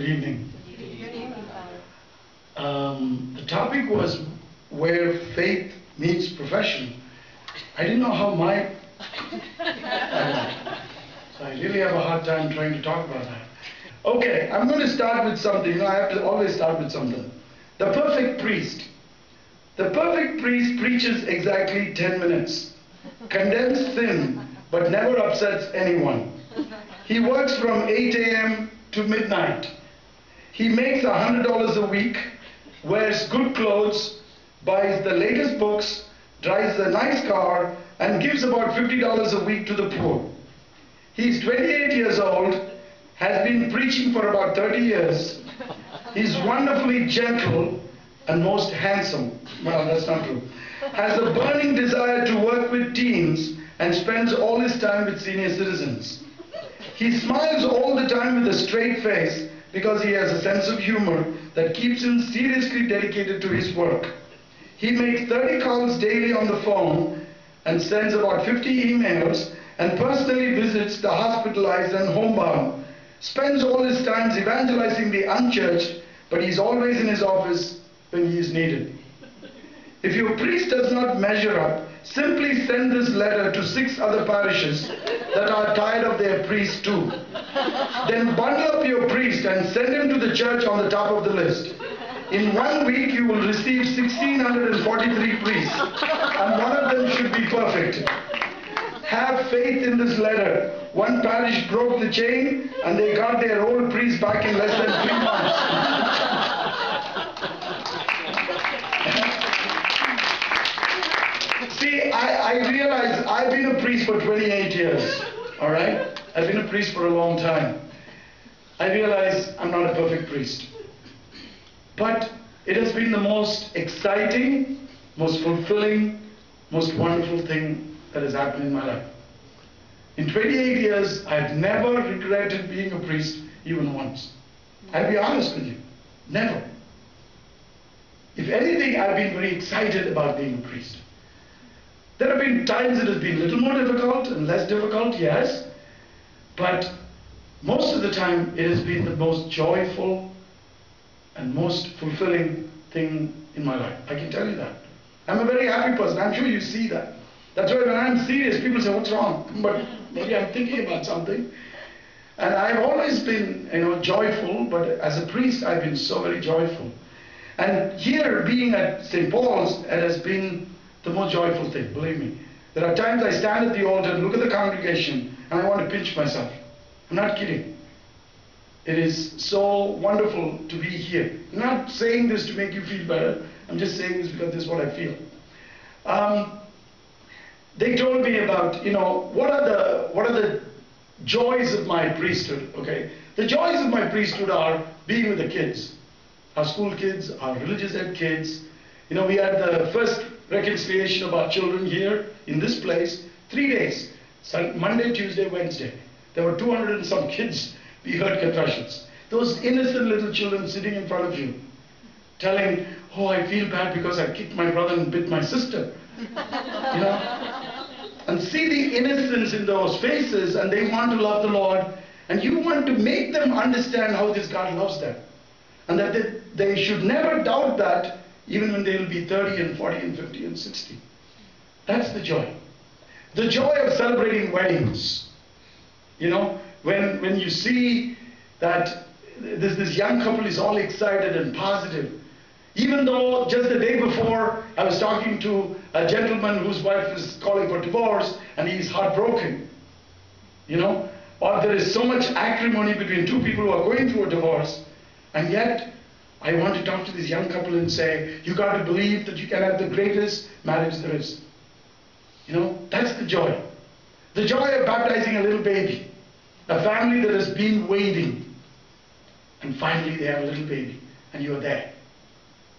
Good evening. Um, the topic was where faith meets profession. I didn't know how my. so I really have a hard time trying to talk about that. Okay, I'm going to start with something. You know, I have to always start with something. The perfect priest. The perfect priest preaches exactly 10 minutes, condensed thin, but never upsets anyone. He works from 8 a.m. to midnight. He makes $100 a week, wears good clothes, buys the latest books, drives a nice car, and gives about $50 a week to the poor. He's 28 years old, has been preaching for about 30 years. He's wonderfully gentle and most handsome. Well, that's not true. Has a burning desire to work with teens and spends all his time with senior citizens. He smiles all the time with a straight face because he has a sense of humor that keeps him seriously dedicated to his work. He makes 30 calls daily on the phone and sends about 50 emails and personally visits the hospitalized and homebound. Spends all his time evangelizing the unchurched, but he's always in his office when he is needed. If your priest does not measure up, simply send this letter to six other parishes that are tired of their priest too. Then bundle up your priest and send him to the church on the top of the list. In one week you will receive 1643 priests and one of them should be perfect. Have faith in this letter. One parish broke the chain and they got their old priest back in less than three months. See, I, I realize I've been a priest for 28 years, all right? I've been a priest for a long time. I realize I'm not a perfect priest. But it has been the most exciting, most fulfilling, most wonderful thing that has happened in my life. In 28 years, I've never regretted being a priest even once. I'll be honest with you. Never. If anything, I've been very excited about being a priest. There have been times it has been a little more difficult and less difficult, yes. But most of the time, it has been the most joyful and most fulfilling thing in my life. I can tell you that. I'm a very happy person. I'm sure you see that. That's why when I'm serious, people say, what's wrong? But maybe I'm thinking about something. And I've always been, you know, joyful, but as a priest, I've been so very joyful. And here, being at St. Paul's, it has been the most joyful thing, believe me. There are times I stand at the altar and look at the congregation and I want to pinch myself. I'm not kidding. It is so wonderful to be here. I'm not saying this to make you feel better. I'm just saying this because this is what I feel. Um, they told me about, you know, what are the what are the joys of my priesthood? Okay, the joys of my priesthood are being with the kids, our school kids, our religious ed kids. You know, we had the first reconciliation of our children here in this place, three days, Monday, Tuesday, Wednesday. There were 200 and some kids. We heard confessions. Those innocent little children sitting in front of you, telling, "Oh, I feel bad because I kicked my brother and bit my sister." You know, and see the innocence in those faces, and they want to love the Lord, and you want to make them understand how this God loves them, and that they, they should never doubt that, even when they will be 30 and 40 and 50 and 60. That's the joy. The joy of celebrating weddings. You know, when, when you see that this, this young couple is all excited and positive, even though just the day before I was talking to a gentleman whose wife is calling for divorce and he's heartbroken, you know, or there is so much acrimony between two people who are going through a divorce, and yet I want to talk to this young couple and say, you got to believe that you can have the greatest marriage there is. You know, that's the joy. The joy of baptizing a little baby, a family that has been waiting, and finally they have a little baby, and you're there.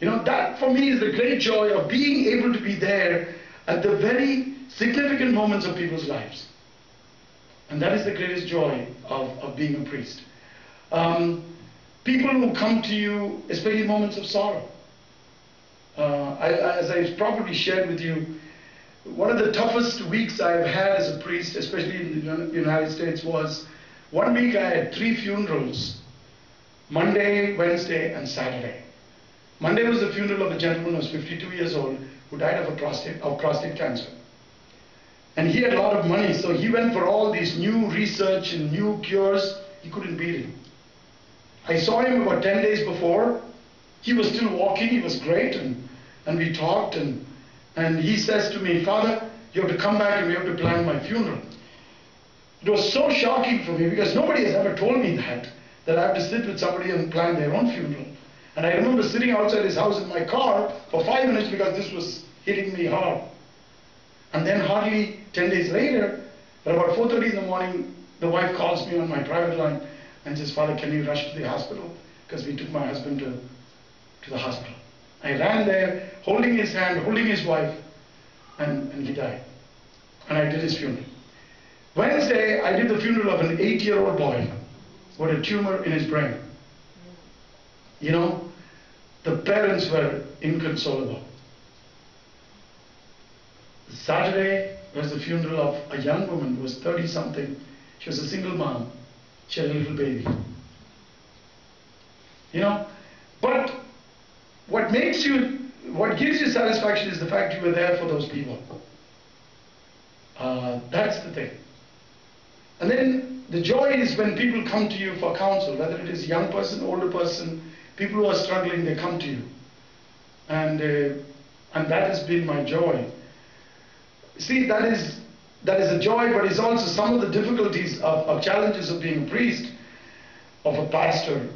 You know, that for me is the great joy of being able to be there at the very significant moments of people's lives. And that is the greatest joy of, of being a priest. Um, people who come to you, especially in moments of sorrow. Uh, I, as I probably shared with you, one of the toughest weeks I've had as a priest, especially in the United States, was one week I had three funerals Monday, Wednesday, and Saturday. Monday was the funeral of a gentleman who was 52 years old who died of prostate of prostate cancer. And he had a lot of money, so he went for all these new research and new cures. He couldn't beat it. I saw him about 10 days before. He was still walking, he was great, and, and we talked, and, and he says to me, Father, you have to come back and we have to plan my funeral. It was so shocking for me because nobody has ever told me that, that I have to sit with somebody and plan their own funeral. And I remember sitting outside his house in my car for five minutes because this was hitting me hard. And then hardly 10 days later, at about 4.30 in the morning, the wife calls me on my private line and says, Father, can you rush to the hospital? Because we took my husband to, to the hospital. I ran there, holding his hand, holding his wife, and, and he died. And I did his funeral. Wednesday, I did the funeral of an eight-year-old boy with a tumor in his brain. You know, the parents were inconsolable. Saturday was the funeral of a young woman who was 30 something. She was a single mom. Had a little baby. You know, but what makes you, what gives you satisfaction is the fact you were there for those people. Uh, that's the thing. And then the joy is when people come to you for counsel, whether it is young person, older person, people who are struggling, they come to you. And, uh, and that has been my joy. See, that is, that is a joy, but it's also some of the difficulties of, of challenges of being a priest, of a pastor.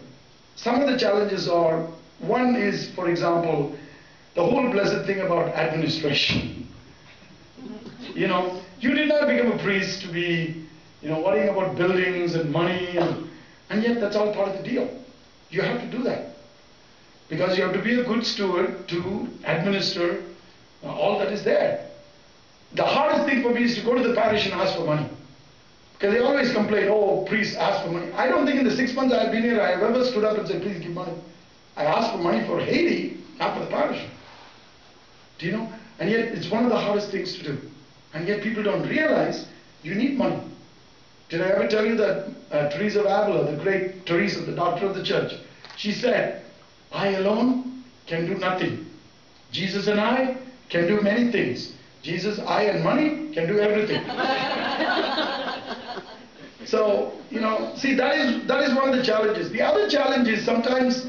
Some of the challenges are, one is, for example, the whole blessed thing about administration. You know, you did not become a priest to be, you know, worrying about buildings and money, and, and yet that's all part of the deal. You have to do that. Because you have to be a good steward to administer uh, all that is there. The hardest thing for me is to go to the parish and ask for money. Because they always complain, oh, priests ask for money. I don't think in the six months I've been here I have ever stood up and said, please give money. I asked for money for Haiti, not for the parish. Do you know? And yet it's one of the hardest things to do. And yet people don't realize you need money. Did I ever tell you that uh, Teresa of Avila, the great Teresa, the doctor of the church, she said, I alone can do nothing. Jesus and I can do many things. Jesus, I and money can do everything. so, you know, see that is that is one of the challenges. The other challenge is sometimes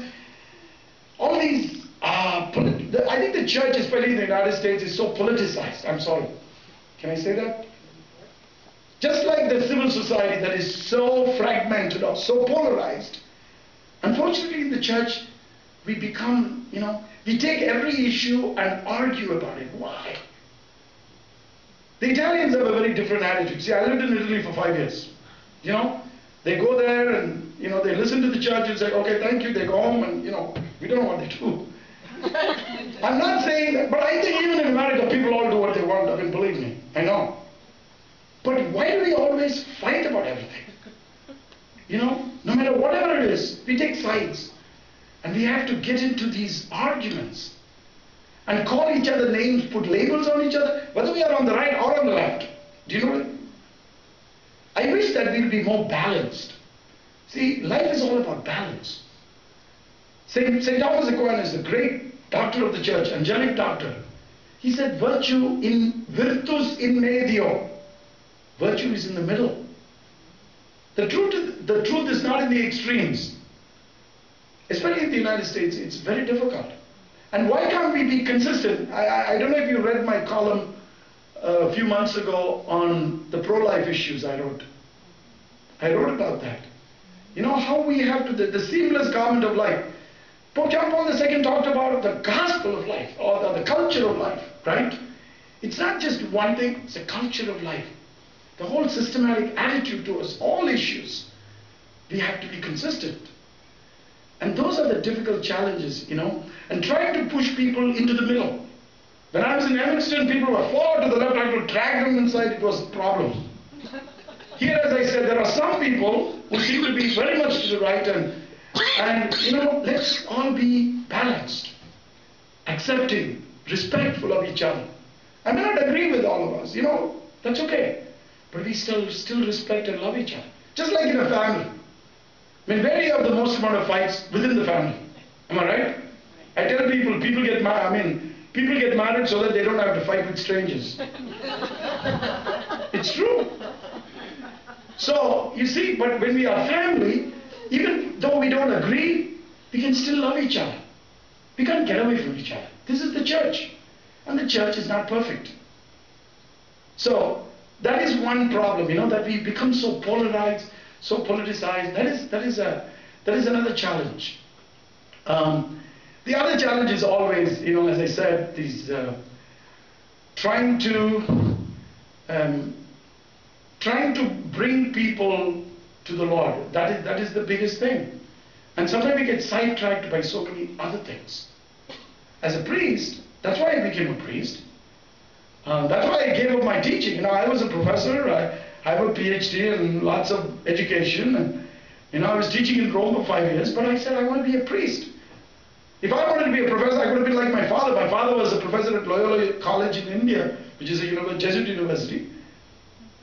all these uh, I think the church, especially in the United States, is so politicized. I'm sorry. Can I say that? Just like the civil society that is so fragmented or so polarized, unfortunately in the church, we become, you know, we take every issue and argue about it. Why? The Italians have a very different attitude. See, I lived in Italy for five years. You know, they go there and, you know, they listen to the church and say, okay, thank you. They go home and, you know, we don't know what they do. I'm not saying that, but I think even in America, people all do what they want. I mean, believe me, I know. But why do we always fight about everything? You know, no matter whatever it is, we take sides. And we have to get into these arguments and call each other names, put labels on each other, whether we are on the right or on the left. Do you know what? I wish that we would be more balanced. See, life is all about balance. St. St. Thomas Aquinas, the great doctor of the church, angelic doctor, he said, virtue in virtus in medio. Virtue is in the middle. The truth, the truth is not in the extremes. Especially in the United States, it's very difficult. And why can't we be consistent? I, I don't know if you read my column uh, a few months ago on the pro-life issues I wrote. I wrote about that. You know how we have to, the, the seamless garment of life. Pope John Paul II talked about the gospel of life or the, the culture of life, right? It's not just one thing, it's a culture of life. The whole systematic attitude towards all issues. We have to be consistent. And those are the difficult challenges, you know, and trying to push people into the middle. When I was in Evanston, people were far to the left, I could drag them inside, it was a problem. Here, as I said, there are some people who seem to be very much to the right, and, and you know, let's all be balanced, accepting, respectful of each other. I may not agree with all of us, you know, that's okay. But we still, still respect and love each other. Just like in a family. Mean, where do you have the most amount of fights within the family? Am I right? I tell people, people get married, I mean, people get married so that they don't have to fight with strangers. it's true. So, you see, but when we are family, even though we don't agree, we can still love each other. We can't get away from each other. This is the church. And the church is not perfect. So, that is one problem, you know, that we become so polarized, so politicized. That is, that is, a, that is another challenge. Um, the other challenge is always, you know, as I said, these uh, trying to um, trying to bring people to the Lord. That is that is the biggest thing. And sometimes we get sidetracked by so many other things. As a priest, that's why I became a priest. Uh, that's why I gave up my teaching. You know, I was a professor. I, I have a PhD and lots of education. And, you know, I was teaching in Rome for five years, but I said I want to be a priest. If I wanted to be a professor, I could have been like my father. My father was a professor at Loyola College in India, which is a Jesuit university.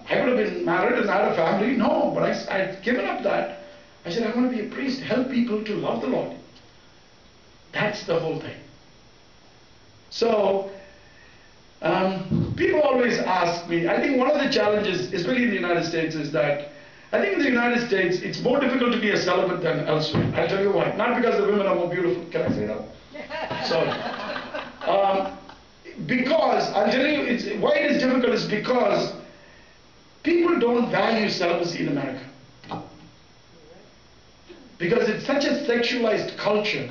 I could have been married and had a family. No, but I, I'd given up that. I said, I want to be a priest, help people to love the Lord. That's the whole thing. So, um, people always ask me, I think one of the challenges, especially in the United States, is that I think in the United States, it's more difficult to be a celibate than elsewhere. I'll tell you why. Not because the women are more beautiful. Can I say that? Sorry. Um, because, I'll tell you, it's, why it is difficult is because people don't value celibacy in America. Because it's such a sexualized culture.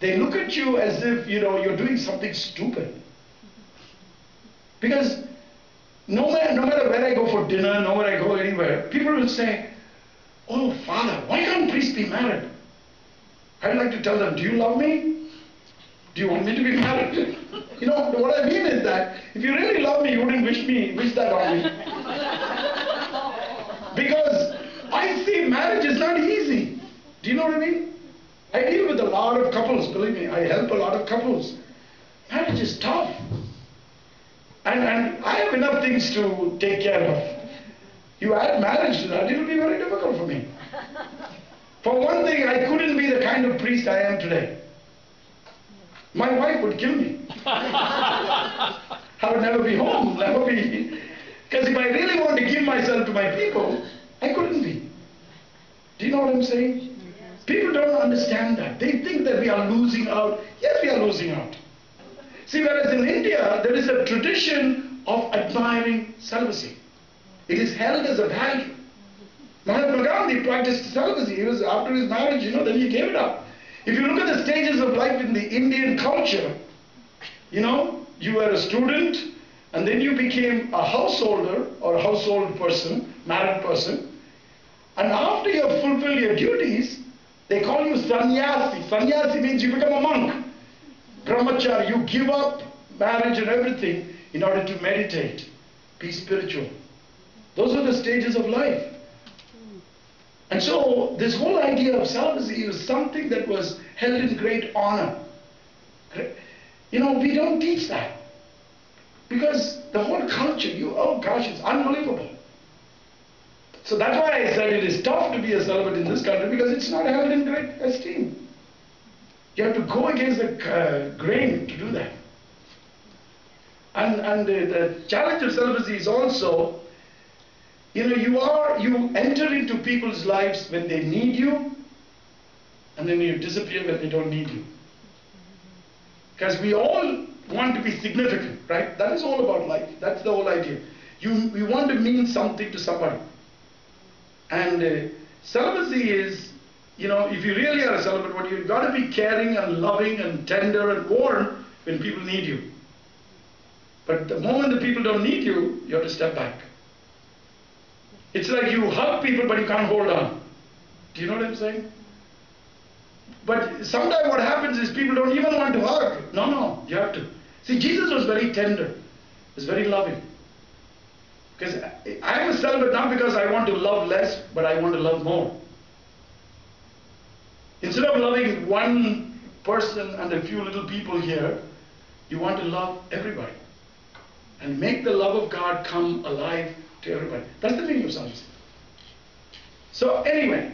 They look at you as if, you know, you're doing something stupid. Because no matter, no matter where I go for dinner, no matter I go anywhere, people will say, Oh, Father, why can't priests be married? I'd like to tell them, Do you love me? Do you want me to be married? You know, what I mean is that if you really love me, you wouldn't wish me, wish that on me. because I see marriage is not easy. Do you know what I mean? I deal with a lot of couples, believe me, I help a lot of couples. Marriage is tough. And, and I have enough things to take care of. You add marriage to that, it will be very difficult for me. For one thing, I couldn't be the kind of priest I am today. My wife would kill me. I would never be home, never be. Because if I really want to give myself to my people, I couldn't be. Do you know what I'm saying? People don't understand that. They think that we are losing out. Yes, we are losing out. See, whereas in India, there is a tradition of admiring celibacy. It is held as a value. Mahatma Gandhi practiced celibacy. He was after his marriage, you know, then he gave it up. If you look at the stages of life in the Indian culture, you know, you were a student, and then you became a householder or a household person, married person, and after you have fulfilled your duties, they call you sannyasi. Sannyasi means you become a monk brahmachari, you give up marriage and everything in order to meditate, be spiritual. Those are the stages of life. And so, this whole idea of celibacy was something that was held in great honor. You know, we don't teach that. Because the whole culture, you, oh gosh, it's unbelievable. So that's why I said it is tough to be a celibate in this country because it's not held in great esteem. You have to go against the uh, grain to do that. And, and the, the challenge of celibacy is also, you know, you are, you enter into people's lives when they need you, and then you disappear when they don't need you. Because we all want to be significant, right? That is all about life. That's the whole idea. You, you want to mean something to somebody. And uh, celibacy is you know, if you really are a celibate, what you've got to be caring and loving and tender and warm when people need you. But the moment the people don't need you, you have to step back. It's like you hug people, but you can't hold on. Do you know what I'm saying? But sometimes what happens is people don't even want to hug. No, no, you have to. See, Jesus was very tender, He was very loving. Because I'm a celibate not because I want to love less, but I want to love more. Instead of loving one person and a few little people here, you want to love everybody. And make the love of God come alive to everybody. That's the meaning of salvation. So anyway,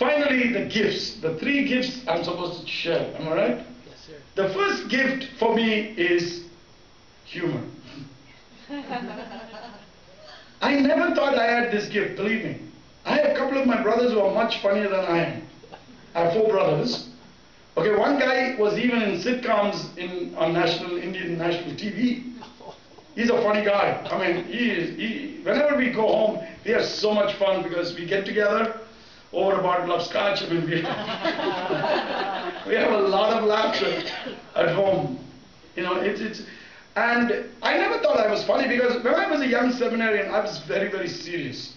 Finally, the gifts. The three gifts I'm supposed to share. Am I right? Yes, sir. The first gift for me is humor. I never thought I had this gift, believe me. I have a couple of my brothers who are much funnier than I am. I have four brothers. Okay, one guy was even in sitcoms in on national Indian national TV. He's a funny guy. I mean, he is. He, whenever we go home, we have so much fun because we get together over a bottle of scotch. I mean, we, we have a lot of laughter at home. You know, it's it's. And I never thought I was funny because when I was a young seminarian, I was very very serious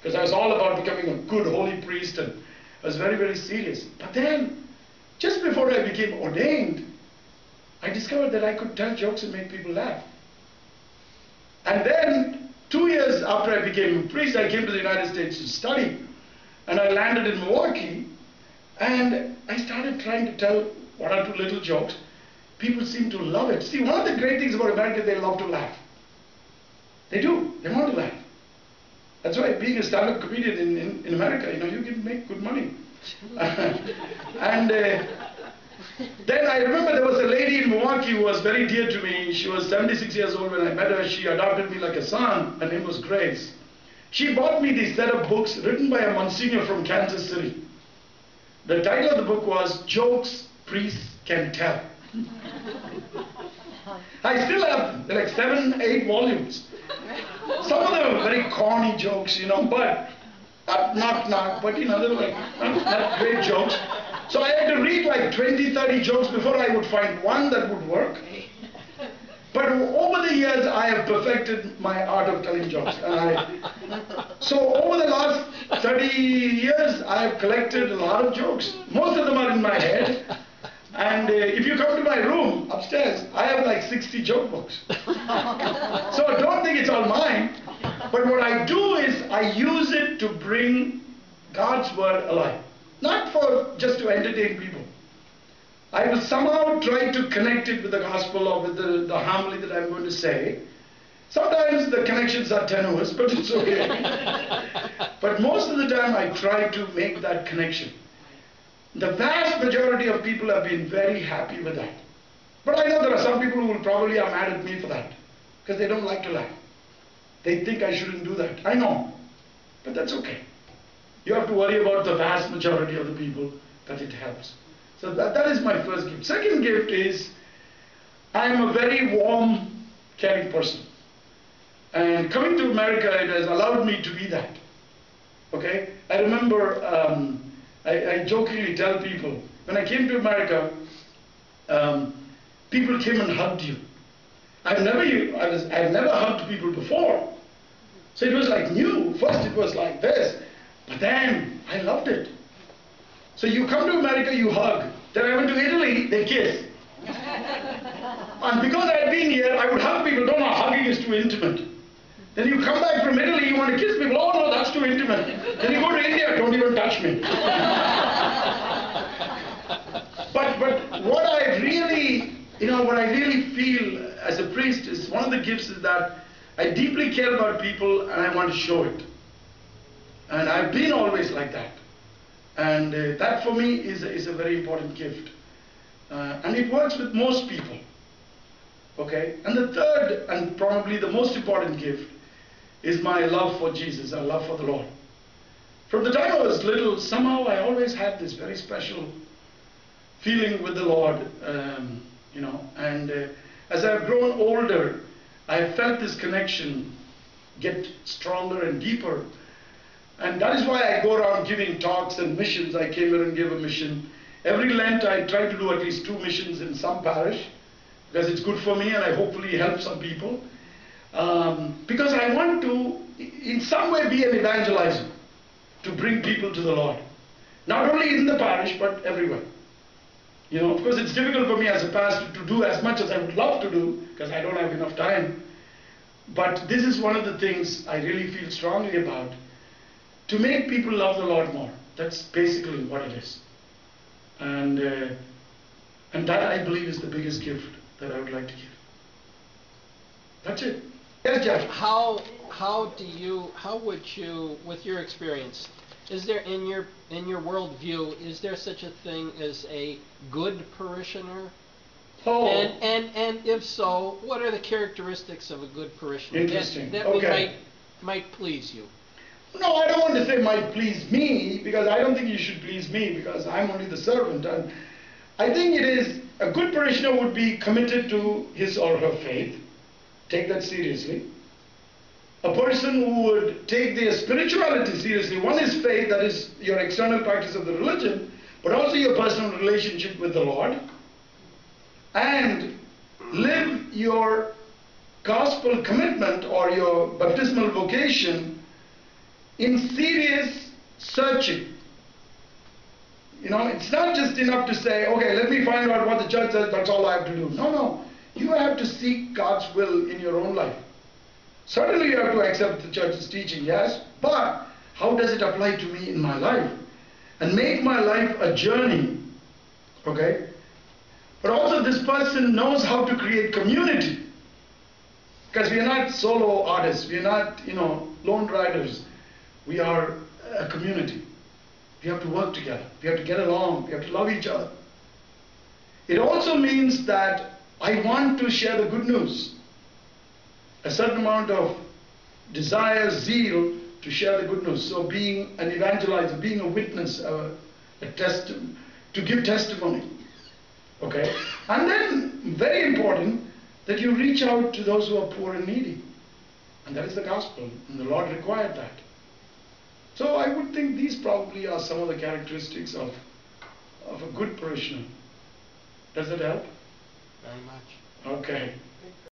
because I was all about becoming a good holy priest and I was very very serious. But then, just before I became ordained, I discovered that I could tell jokes and make people laugh. And then, two years after I became a priest, I came to the United States to study. And I landed in Milwaukee, and I started trying to tell one or two little jokes. People seem to love it. See, one of the great things about America, they love to laugh. They do. They want to laugh. That's why being a stand-up comedian in, in, in America, you know, you can make good money. and uh, then I remember there was a lady in Milwaukee who was very dear to me. She was 76 years old when I met her. She adopted me like a son. Her name was Grace. She bought me this set of books written by a Monsignor from Kansas City. The title of the book was Jokes Priests Can Tell. I still have like seven, eight volumes. Some of them are very corny jokes, you know, but uh, not, not, but were like not, not great jokes. So I had to read like 20, 30 jokes before I would find one that would work. But over the years, I have perfected my art of telling jokes. I, so over the last 30 years, I have collected a lot of jokes. Most of them are in my head. And uh, if you come to my room upstairs, I have like 60 joke books. so don't think it's all mine. But what I do is I use it to bring God's word alive. Not for just to entertain people. I will somehow try to connect it with the gospel or with the, the homily that I'm going to say. Sometimes the connections are tenuous, but it's okay. but most of the time I try to make that connection. The vast majority of people have been very happy with that. But I know there are some people who will probably are mad at me for that because they don't like to laugh. They think I shouldn't do that. I know. But that's okay. You have to worry about the vast majority of the people that it helps. So that, that is my first gift. Second gift is I am a very warm, caring person. And coming to America, it has allowed me to be that. Okay? I remember, um, I, I, jokingly tell people, when I came to America, um, people came and hugged you. I've never, I was, I've never hugged people before. So it was like new. First it was like this. But then I loved it. So you come to America, you hug. Then I went to Italy, they kiss. and because I had been here, I would hug people. Don't know, hugging is too intimate. Then you come back from Italy, you want to kiss people. Oh no, that's too intimate. Then you go to India, don't even touch me. but but what I really, you know, what I really feel as a priest is one of the gifts is that I deeply care about people and I want to show it. And I've been always like that. And uh, that for me is a, is a very important gift. Uh, and it works with most people. Okay? And the third, and probably the most important gift, is my love for Jesus, a love for the Lord. From the time I was little, somehow I always had this very special feeling with the Lord, um, you know. And uh, as I've grown older, I felt this connection get stronger and deeper and that is why I go around giving talks and missions. I came here and gave a mission. Every Lent I try to do at least two missions in some parish because it's good for me and I hopefully help some people. Um, because I want to, in some way, be an evangelizer to bring people to the Lord. Not only in the parish, but everywhere. You know, of course, it's difficult for me as a pastor to do as much as I would love to do because I don't have enough time. But this is one of the things I really feel strongly about to make people love the Lord more. That's basically what it is. And, uh, and that, I believe, is the biggest gift that I would like to give. That's it. Yes, Jeff. How, how do you, how would you, with your experience, Is there in your in your worldview is there such a thing as a good parishioner? Oh, And and and if so, what are the characteristics of a good parishioner that- Interesting. that, we Okay. might might please you? No, I don't want to say might please me because I don't think you should please me because I'm only the servant. And I think it is a good parishioner would be committed to his or her faith, take that seriously. A person who would take their spirituality seriously. One is faith, that is your external practice of the religion, but also your personal relationship with the Lord. And live your gospel commitment or your baptismal vocation in serious searching. You know, it's not just enough to say, okay, let me find out what the church says, that's all I have to do. No, no. You have to seek God's will in your own life. Certainly, you have to accept the church's teaching, yes, but how does it apply to me in my life? And make my life a journey, okay? But also, this person knows how to create community. Because we are not solo artists, we are not, you know, lone riders. We are a community. We have to work together. We have to get along. We have to love each other. It also means that I want to share the good news. A certain amount of desire, zeal to share the good news. So, being an evangelizer, being a witness, a, a test, to give testimony. Okay? And then, very important, that you reach out to those who are poor and needy. And that is the gospel. And the Lord required that. So I would think these probably are some of the characteristics of, of a good parishioner. Does it help? Very much. Okay.